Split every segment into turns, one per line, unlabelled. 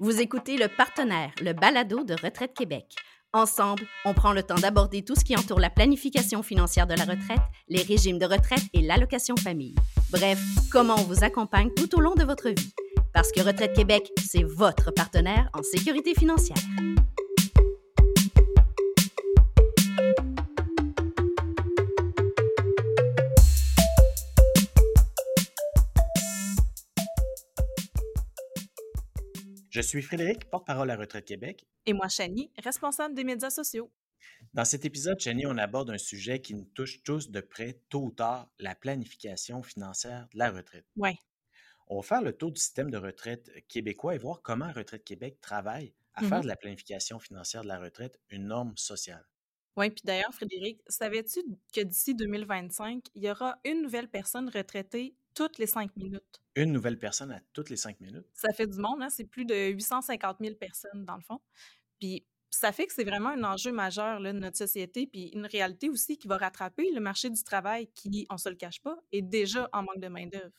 Vous écoutez le partenaire, le balado de Retraite Québec. Ensemble, on prend le temps d'aborder tout ce qui entoure la planification financière de la retraite, les régimes de retraite et l'allocation famille. Bref, comment on vous accompagne tout au long de votre vie. Parce que Retraite Québec, c'est votre partenaire en sécurité financière.
Je suis Frédéric, porte-parole à Retraite Québec.
Et moi, Chani, responsable des médias sociaux.
Dans cet épisode, Chani, on aborde un sujet qui nous touche tous de près, tôt ou tard, la planification financière de la retraite.
Oui.
On va faire le tour du système de retraite québécois et voir comment Retraite Québec travaille à faire
Mhm.
de la planification financière de la retraite une norme sociale.
Oui, puis d'ailleurs, Frédéric, savais-tu que d'ici 2025, il y aura une nouvelle personne retraitée toutes les cinq minutes?
Une nouvelle personne à toutes les cinq minutes?
Ça fait du monde, hein? C'est plus de 850 000 personnes, dans le fond. Puis ça fait que c'est vraiment un enjeu majeur là, de notre société, puis une réalité aussi qui va rattraper le marché du travail qui, on se le cache pas, est déjà en manque de main-d'œuvre.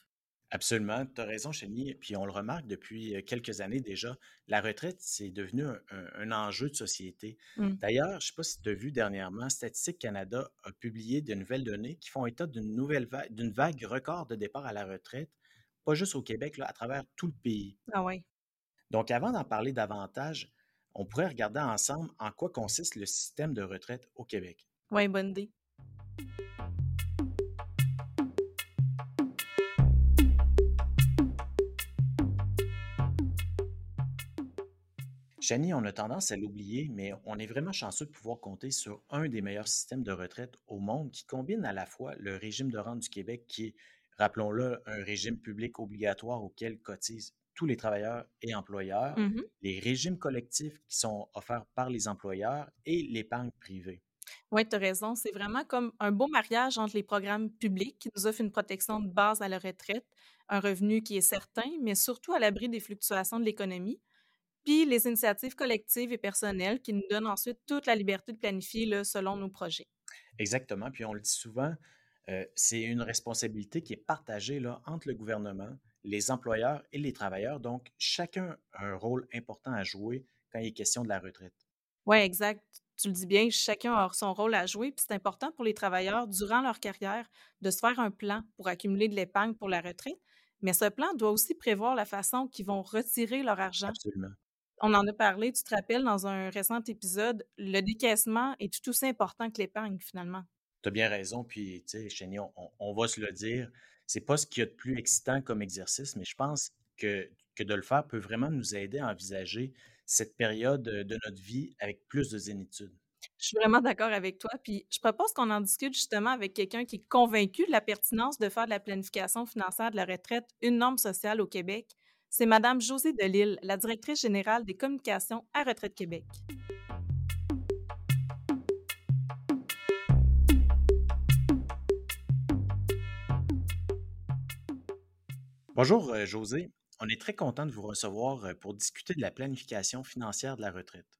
Absolument, tu as raison, Chénie. Puis on le remarque depuis quelques années déjà, la retraite, c'est devenu un, enjeu de société.
Mm.
D'ailleurs, je ne sais pas si tu as vu dernièrement, Statistique Canada a publié de nouvelles données qui font état d'une nouvelle vague, d'une vague record de départ à la retraite, pas juste au Québec, là, à travers tout le pays.
Ah ouais.
Donc, avant d'en parler davantage, on pourrait regarder ensemble en quoi consiste le système de retraite au Québec.
Ouais, bonne idée.
Chani, on a tendance à l'oublier, mais on est vraiment chanceux de pouvoir compter sur un des meilleurs systèmes de retraite au monde qui combine à la fois le régime de rente du Québec, qui est, rappelons-le, un régime public obligatoire auquel cotisent tous les travailleurs et employeurs,
Mhm.
les régimes collectifs qui sont offerts par les employeurs et l'épargne privée.
Oui, tu as raison. C'est vraiment comme un beau mariage entre les programmes publics qui nous offrent une protection de base à la retraite, un revenu qui est certain, mais surtout à l'abri des fluctuations de l'économie, puis les initiatives collectives et personnelles qui nous donnent ensuite toute la liberté de planifier là, selon nos projets.
Exactement, puis on le dit souvent, euh, c'est une responsabilité qui est partagée là, entre le gouvernement, les employeurs et les travailleurs. Donc, chacun a un rôle important à jouer quand il est question de la retraite.
Oui, exact. Tu le dis bien, chacun a son rôle à jouer, puis c'est important pour les travailleurs durant leur carrière de se faire un plan pour accumuler de l'épargne pour la retraite, mais ce plan doit aussi prévoir la façon qu'ils vont retirer leur argent.
Absolument.
On en a parlé, tu te rappelles, dans un récent épisode, le décaissement est tout aussi important que l'épargne, finalement.
Tu as bien raison, puis tu sais, Chénie, on, on- va se le dire, c'est pas ce qu'il y a de plus excitant comme exercice, mais je pense que, que de le faire peut vraiment nous aider à envisager cette période euh, de notre vie avec plus de zénitude.
Je suis vraiment d'accord avec toi, puis je propose qu'on en discute justement avec quelqu'un qui est convaincu de la pertinence de faire de la planification financière de la retraite une norme sociale au Québec. C'est Madame Josée Delille, la directrice générale des communications à Retraite Québec.
Bonjour, euh, José. On est très content de vous recevoir euh, pour discuter de la planification financière de la retraite.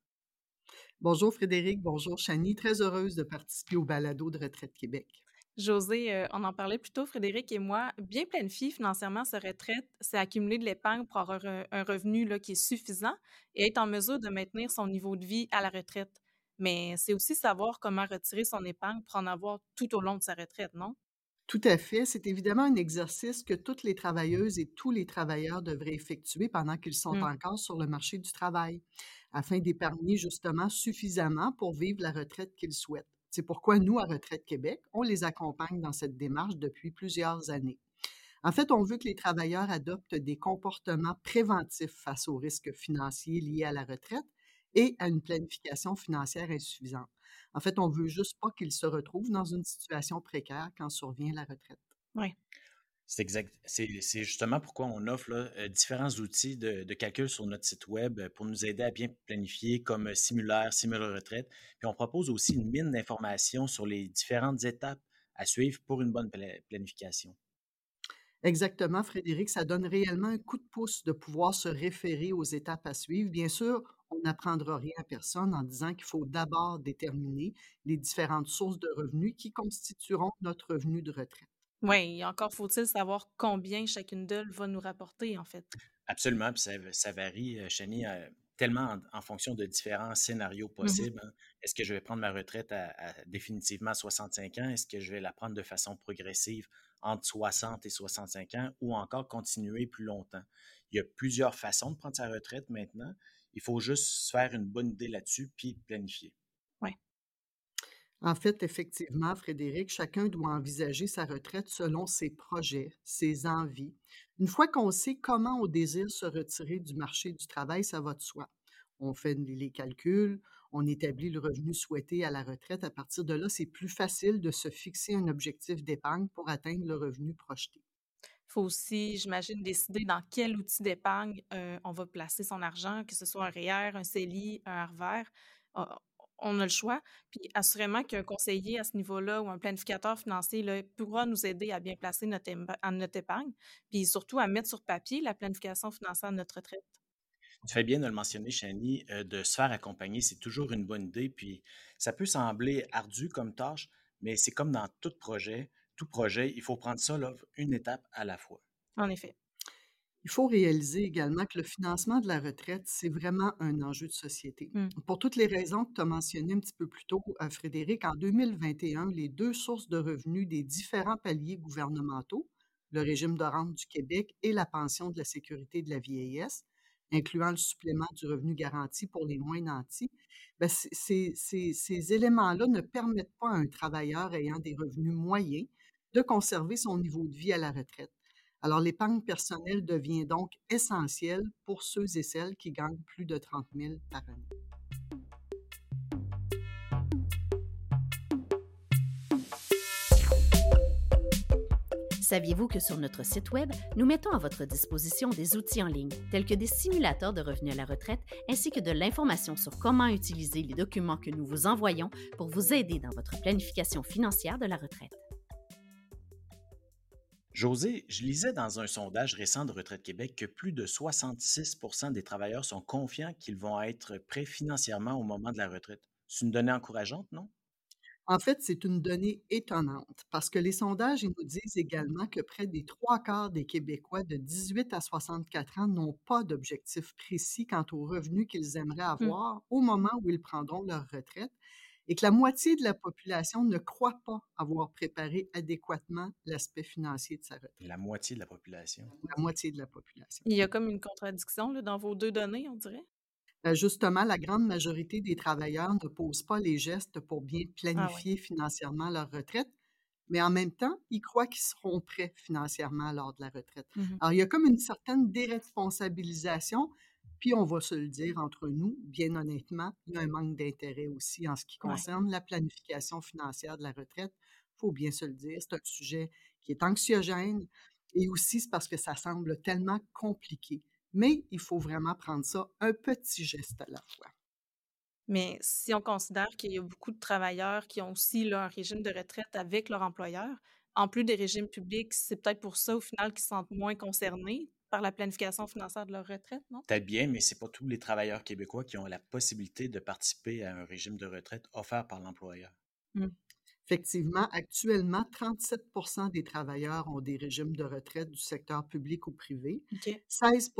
Bonjour Frédéric, bonjour Chani, très heureuse de participer au balado de Retraite Québec.
José, euh, on en parlait plus tôt, Frédéric et moi. Bien planifier financièrement sa retraite, c'est accumuler de l'épargne pour avoir un, un revenu là, qui est suffisant et être en mesure de maintenir son niveau de vie à la retraite. Mais c'est aussi savoir comment retirer son épargne pour en avoir tout au long de sa retraite, non?
Tout à fait, c'est évidemment un exercice que toutes les travailleuses et tous les travailleurs devraient effectuer pendant qu'ils sont
Mm.
encore sur le marché du travail, afin d'épargner justement suffisamment pour vivre la retraite qu'ils souhaitent. C'est pourquoi nous, à Retraite Québec, on les accompagne dans cette démarche depuis plusieurs années. En fait, on veut que les travailleurs adoptent des comportements préventifs face aux risques financiers liés à la retraite et à une planification financière insuffisante. En fait, on veut juste pas qu'ils se retrouvent dans une situation précaire quand survient la retraite.
Oui.
C'est exact. Justement pourquoi on offre euh, différents outils de, de calcul sur notre site web euh, pour nous aider à bien planifier, comme euh, Simulaire, Simulaire Retraite. Puis on propose aussi une mine d'informations sur les différentes étapes à suivre pour une bonne pla- planification.
Exactement, Frédéric, ça donne réellement un coup de pouce de pouvoir se référer aux étapes à suivre. Bien sûr, on n'apprendra rien à personne en disant qu'il faut d'abord déterminer les différentes sources de revenus qui constitueront notre revenu de retraite.
Oui, encore faut-il savoir combien chacune d'elles va nous rapporter, en fait.
Absolument, puis ça, ça varie, euh, Chani, euh, tellement en, en fonction de différents scénarios
Mhm.
possibles. hein. Est-ce que je vais prendre ma retraite à, à définitivement à 65 ans? Est-ce que je vais la prendre de façon progressive entre 60 et 65 ans ou encore continuer plus longtemps? Il y a plusieurs façons de prendre sa retraite maintenant. Il faut juste se faire une bonne idée là-dessus puis planifier.
En fait, effectivement, Frédéric, chacun doit envisager sa retraite selon ses projets, ses envies. Une fois qu'on sait comment on désire se retirer du marché du travail, ça va de soi. On fait les calculs, on établit le revenu souhaité à la retraite. À partir de là, c'est plus facile de se fixer un objectif d'épargne pour atteindre le revenu projeté.
Il faut aussi, j'imagine, décider dans quel outil d'épargne euh, on va placer son argent, que ce soit un REER, un CELI, un RVER. On a le choix. Puis assurément qu'un conseiller à ce niveau-là ou un planificateur financier là, pourra nous aider à bien placer notre, notre épargne, puis surtout à mettre sur papier la planification financière de notre retraite.
Tu fais bien de le mentionner, Chani, euh, de se faire accompagner, c'est toujours une bonne idée. Puis ça peut sembler ardu comme tâche, mais c'est comme dans tout projet. Tout projet, il faut prendre ça là, une étape à la fois.
En effet.
Il faut réaliser également que le financement de la retraite, c'est vraiment un enjeu de société.
Mm.
Pour toutes les raisons que tu as mentionnées un petit peu plus tôt, euh, Frédéric, en 2021, les deux sources de revenus des différents paliers gouvernementaux, le régime de rente du Québec et la pension de la sécurité de la vieillesse, incluant le supplément du revenu garanti pour les moins nantis, ben, c- ces éléments-là ne permettent pas à un travailleur ayant des revenus moyens de conserver son niveau de vie à la retraite. Alors, l'épargne personnelle devient donc essentielle pour ceux et celles qui gagnent plus de 30 000 par année.
Saviez-vous que sur notre site Web, nous mettons à votre disposition des outils en ligne, tels que des simulateurs de revenus à la retraite, ainsi que de l'information sur comment utiliser les documents que nous vous envoyons pour vous aider dans votre planification financière de la retraite?
José, je lisais dans un sondage récent de Retraite Québec que plus de 66% des travailleurs sont confiants qu'ils vont être prêts financièrement au moment de la retraite. C'est une donnée encourageante, non?
En fait, c'est une donnée étonnante parce que les sondages ils nous disent également que près des trois quarts des Québécois de 18 à 64 ans n'ont pas d'objectif précis quant aux revenus qu'ils aimeraient
Mm.
avoir au moment où ils prendront leur retraite et que la moitié de la population ne croit pas avoir préparé adéquatement l'aspect financier de sa retraite.
La moitié de la population.
La moitié de la population.
Il y a comme une contradiction là, dans vos deux données, on dirait?
Euh, Justement, la grande majorité des travailleurs ne posent pas les gestes pour bien
Ah ouais.
planifier financièrement leur retraite, mais en même temps, ils croient qu'ils seront prêts financièrement lors de la retraite.
Mhm.
Alors, il y a comme une certaine déresponsabilisation, puis on va se le dire entre nous, bien honnêtement, il y a un manque d'intérêt aussi en ce qui
Ouais.
concerne la planification financière de la retraite. Il faut bien se le dire, c'est un sujet qui est anxiogène et aussi c'est parce que ça semble tellement compliqué. Mais il faut vraiment prendre ça un petit geste à la fois.
Mais si on considère qu'il y a beaucoup de travailleurs qui ont aussi là, un régime de retraite avec leur employeur, en plus des régimes publics, c'est peut-être pour ça au final qu'ils se sentent moins concernés par la planification financière de leur retraite, non?
Peut-être bien, mais ce n'est pas tous les travailleurs québécois qui ont la possibilité de participer à un régime de retraite offert par l'employeur.
Mm.
Effectivement, actuellement, 37% des travailleurs ont des régimes de retraite du secteur public ou privé.
OK.
16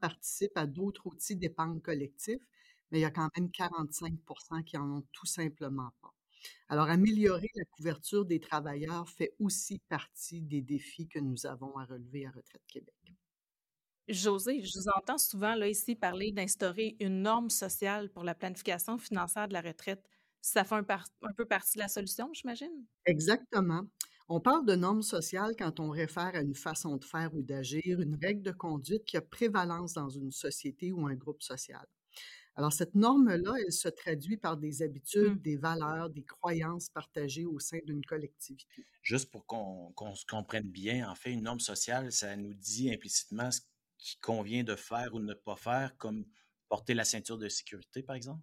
participent à d'autres outils d'épargne collectif, mais il y a quand même 45% qui en ont tout simplement pas. Alors, améliorer la couverture des travailleurs fait aussi partie des défis que nous avons à relever à Retraite Québec.
José, je vous entends souvent là, ici parler d'instaurer une norme sociale pour la planification financière de la retraite. Ça fait un, par- un peu partie de la solution, j'imagine?
Exactement. On parle de normes sociales quand on réfère à une façon de faire ou d'agir, une règle de conduite qui a prévalence dans une société ou un groupe social. Alors, cette norme-là, elle se traduit par des habitudes,
Mm.
des valeurs, des croyances partagées au sein d'une collectivité.
Juste pour qu'on qu'on se comprenne bien, en fait, une norme sociale, ça nous dit implicitement ce qu'il convient de faire ou de ne pas faire, comme porter la ceinture de sécurité, par exemple?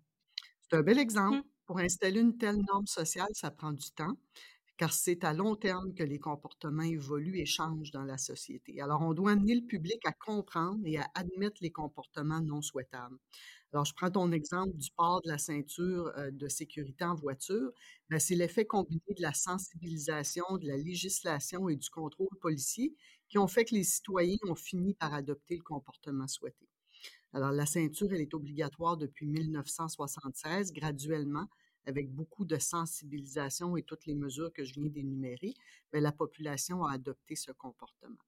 C'est un bel exemple.
Mm.
Pour installer une telle norme sociale, ça prend du temps. car c'est à long terme que les comportements évoluent et changent dans la société. Alors, on doit amener le public à comprendre et à admettre les comportements non souhaitables. Alors, je prends ton exemple du port de la ceinture euh, de sécurité en voiture. Ben, c'est l'effet combiné de la sensibilisation, de la législation et du contrôle policier qui ont fait que les citoyens ont fini par adopter le comportement souhaité. Alors, la ceinture, elle est obligatoire depuis 1976, graduellement, avec beaucoup de sensibilisation et toutes les mesures que je viens d'énumérer, la population a adopté ce comportement.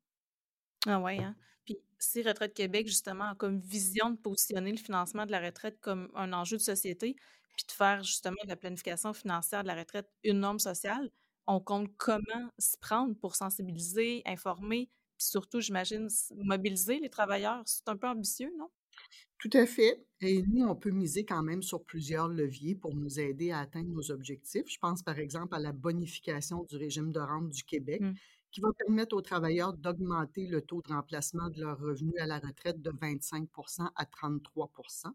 Ah ouais, hein? Puis si Retraite Québec, justement, a comme vision de positionner le financement de la retraite comme un enjeu de société, puis de faire justement la planification financière de la retraite une norme sociale, on compte comment s'y prendre pour sensibiliser, informer, puis surtout, j'imagine, mobiliser les travailleurs. C'est un peu ambitieux, non?
Tout à fait. Et nous, on peut miser quand même sur plusieurs leviers pour nous aider à atteindre nos objectifs. Je pense par exemple à la bonification du régime de rente du Québec, mmh. qui va permettre aux travailleurs d'augmenter le taux de remplacement de leurs revenus à la retraite de 25% à 33%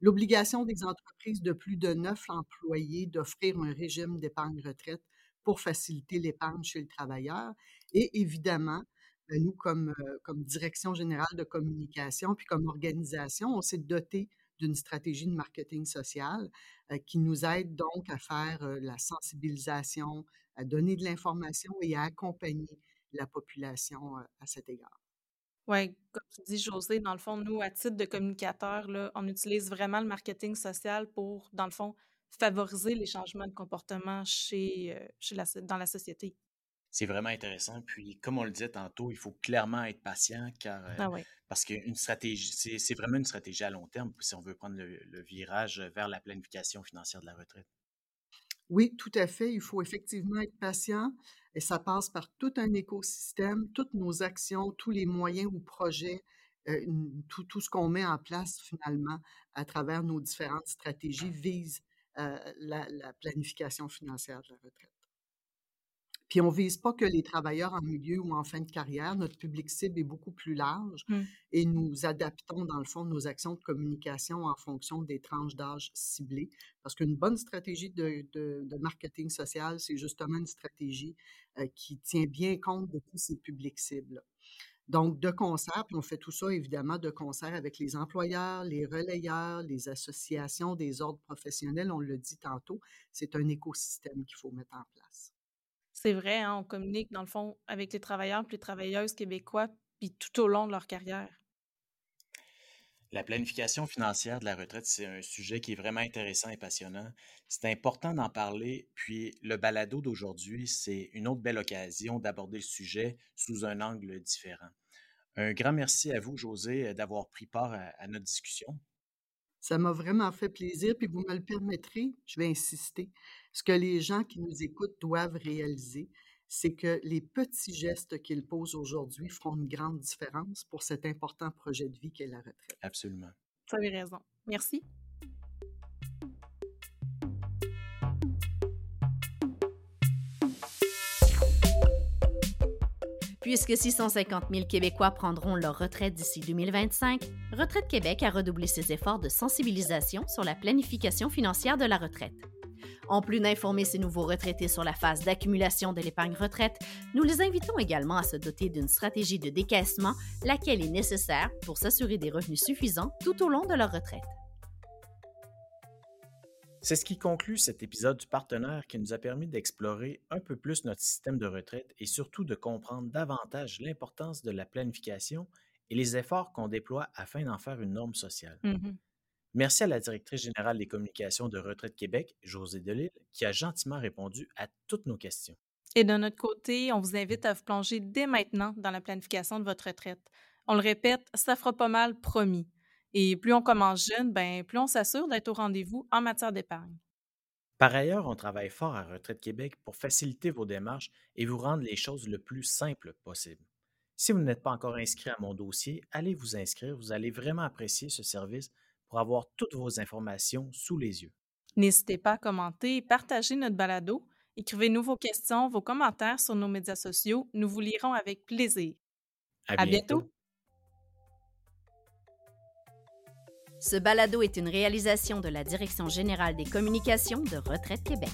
L'obligation des entreprises de plus de neuf employés d'offrir un régime d'épargne retraite pour faciliter l'épargne chez le travailleur. Et évidemment, ben, nous, comme, comme direction générale de communication, puis comme organisation, on s'est doté d'une stratégie de marketing social qui nous aide donc à faire la sensibilisation, à donner de l'information et à accompagner la population à cet égard.
Oui, comme tu dis, José, dans le fond, nous, à titre de communicateur, là, on utilise vraiment le marketing social pour, dans le fond, favoriser les changements de comportement chez, chez la, dans la société
c'est vraiment intéressant. Puis, comme on le disait tantôt, il faut clairement être patient car ah parce qu'une stratégie, c'est vraiment une stratégie à long terme si on veut prendre le, virage vers la planification financière de la retraite.
Oui, tout à fait. Il faut effectivement être patient et ça passe par tout un écosystème, toutes nos actions, tous les moyens ou projets, tout, tout, ce qu'on met en place finalement à travers nos différentes stratégies vise la, la planification financière de la retraite. Puis on ne vise pas que les travailleurs en milieu ou en fin de carrière. Notre public cible est beaucoup plus large mmh. et nous adaptons, dans le fond, nos actions de communication en fonction des tranches d'âge ciblées. Parce qu'une bonne stratégie de, marketing social, c'est justement une stratégie euh, qui tient bien compte de tous ces publics cibles. Donc, de concert, puis on fait tout ça évidemment de concert avec les employeurs, les relayeurs, les associations des ordres professionnels, on le dit tantôt, c'est un écosystème qu'il faut mettre en place.
C'est vrai, hein, on communique dans le fond avec les travailleurs et les travailleuses québécois, puis tout au long de leur carrière.
La planification financière de la retraite, c'est un sujet qui est vraiment intéressant et passionnant. C'est important d'en parler, puis le balado d'aujourd'hui, c'est une autre belle occasion d'aborder le sujet sous un angle différent. Un grand merci à vous, José, d'avoir pris part à, notre discussion.
Ça m'a vraiment fait plaisir, puis vous me le permettrez, je vais insister. Ce que les gens qui nous écoutent doivent réaliser, c'est que les petits gestes qu'ils posent aujourd'hui feront une grande différence pour cet important projet de vie qu'est la retraite.
Absolument.
Vous avez raison. Merci.
Puisque 650 000 Québécois prendront leur retraite d'ici 2025, Retraite Québec a redoublé ses efforts de sensibilisation sur la planification financière de la retraite. En plus d'informer ces nouveaux retraités sur la phase d'accumulation de l'épargne retraite, nous les invitons également à se doter d'une stratégie de décaissement, laquelle est nécessaire pour s'assurer des revenus suffisants tout au long de leur retraite.
C'est ce qui conclut cet épisode du partenaire qui nous a permis d'explorer un peu plus notre système de retraite et surtout de comprendre davantage l'importance de la planification et les efforts qu'on déploie afin d'en faire une norme sociale. Mm-hmm. Merci à la directrice générale des communications de Retraite Québec, José Delille, qui a gentiment répondu à toutes nos questions.
Et de notre côté, on vous invite à vous plonger dès maintenant dans la planification de votre retraite. On le répète, ça fera pas mal, promis. Et plus on commence jeune, ben, plus on s'assure d'être au rendez-vous en matière d'épargne.
Par ailleurs, on travaille fort à Retraite Québec pour faciliter vos démarches et vous rendre les choses le plus simples possible. Si vous n'êtes pas encore inscrit à mon dossier, allez vous inscrire. Vous allez vraiment apprécier ce service pour avoir toutes vos informations sous les yeux.
N'hésitez pas à commenter et partager notre balado. Écrivez-nous vos questions, vos commentaires sur nos médias sociaux. Nous vous lirons avec plaisir.
À, bientôt.
Ce balado est une réalisation de la Direction générale des communications de Retraite Québec.